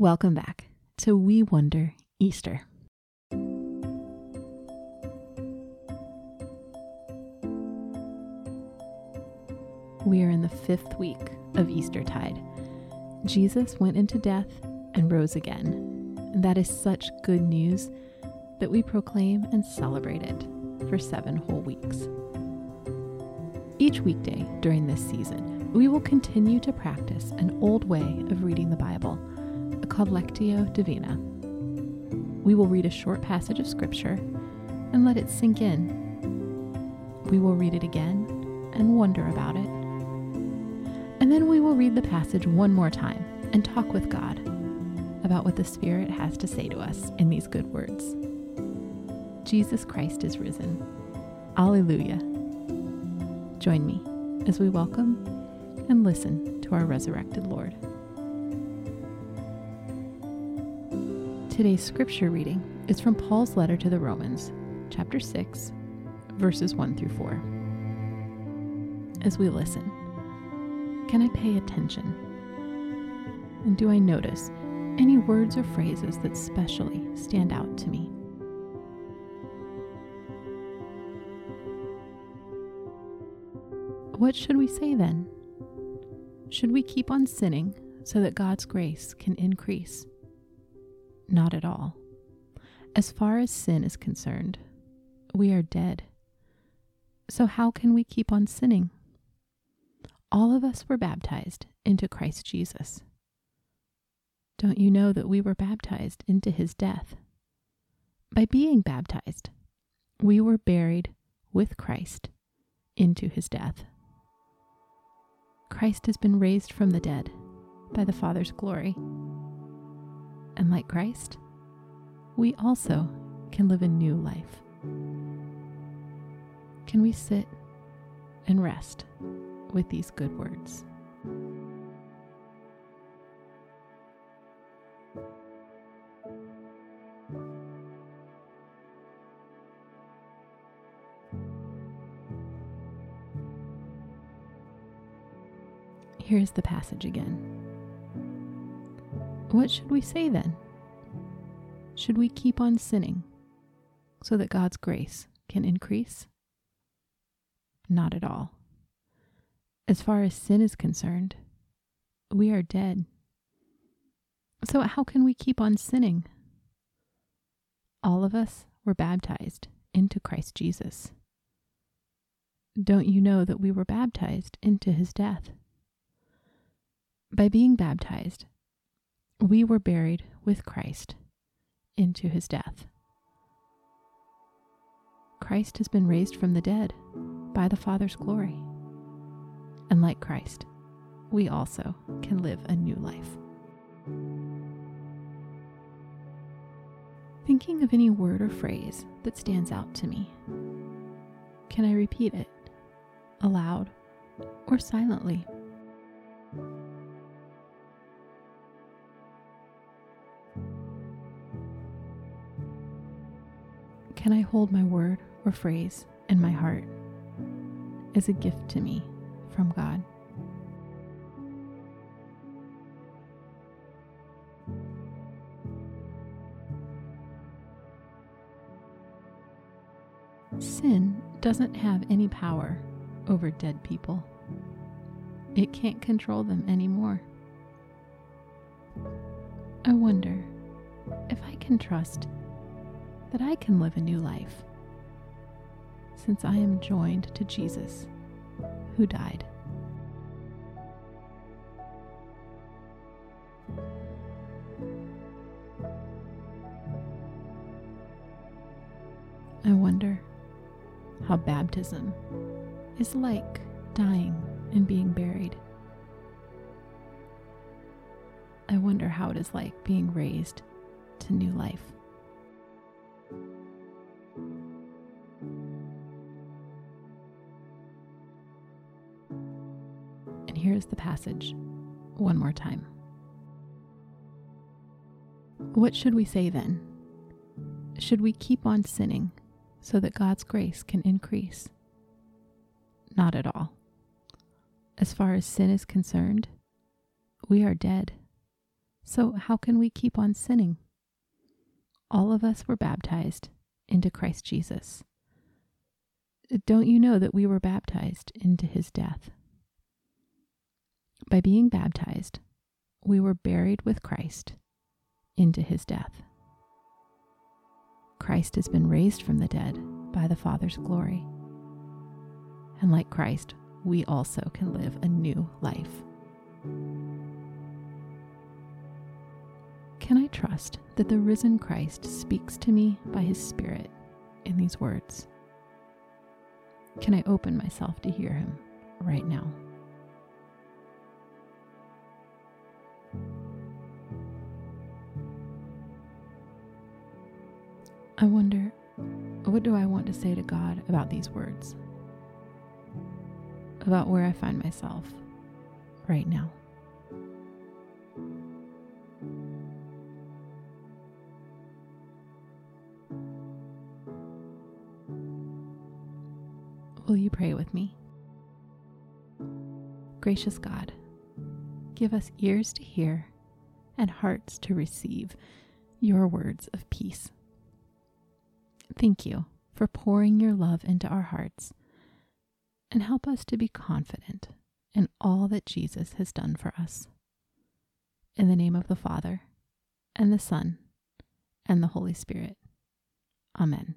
Welcome back to We Wonder Easter. We are in the fifth week of Eastertide. Jesus went into death and rose again. And that is such good news that we proclaim and celebrate it for seven whole weeks. Each weekday during this season, we will continue to practice an old way of reading the Bible, called Lectio Divina. We will read a short passage of Scripture and let it sink in. We will read it again and wonder about it. And then we will read the passage one more time and talk with God about what the Spirit has to say to us in these good words. Jesus Christ is risen. Alleluia. Join me as we welcome and listen to our resurrected Lord. Today's scripture reading is from Paul's letter to the Romans, chapter 6, verses 1 through 4. As we listen, can I pay attention? And do I notice any words or phrases that specially stand out to me? What should we say then? Should we keep on sinning so that God's grace can increase? Not at all. As far as sin is concerned, we are dead. So, how can we keep on sinning? All of us were baptized into Christ Jesus. Don't you know that we were baptized into his death? By being baptized, we were buried with Christ into his death. Christ has been raised from the dead by the Father's glory. And like Christ, we also can live a new life. Can we sit and rest with these good words? Here's the passage again. What should we say then? Should we keep on sinning so that God's grace can increase? Not at all. As far as sin is concerned, we are dead. So, how can we keep on sinning? All of us were baptized into Christ Jesus. Don't you know that we were baptized into his death? By being baptized, we were buried with Christ into his death. Christ has been raised from the dead by the Father's glory. And like Christ, we also can live a new life. Thinking of any word or phrase that stands out to me, can I repeat it aloud or silently? Can I hold my word or phrase in my heart as a gift to me from God? Sin doesn't have any power over dead people. It can't control them anymore. I wonder if I can trust that I can live a new life since I am joined to Jesus who died. I wonder how baptism is like dying and being buried. I wonder how it is like being raised to new life. Here's the passage one more time. What should we say then? Should we keep on sinning so that God's grace can increase? Not at all. As far as sin is concerned, we are dead. So, how can we keep on sinning? All of us were baptized into Christ Jesus. Don't you know that we were baptized into his death? By being baptized, we were buried with Christ into his death. Christ has been raised from the dead by the Father's glory. And like Christ, we also can live a new life. Can I trust that the risen Christ speaks to me by his Spirit in these words? Can I open myself to hear him right now? I wonder, what do I want to say to God about these words? About where I find myself right now. Will you pray with me? Gracious God, give us ears to hear and hearts to receive your words of peace. Thank you for pouring your love into our hearts and help us to be confident in all that Jesus has done for us. In the name of the Father, and the Son, and the Holy Spirit. Amen.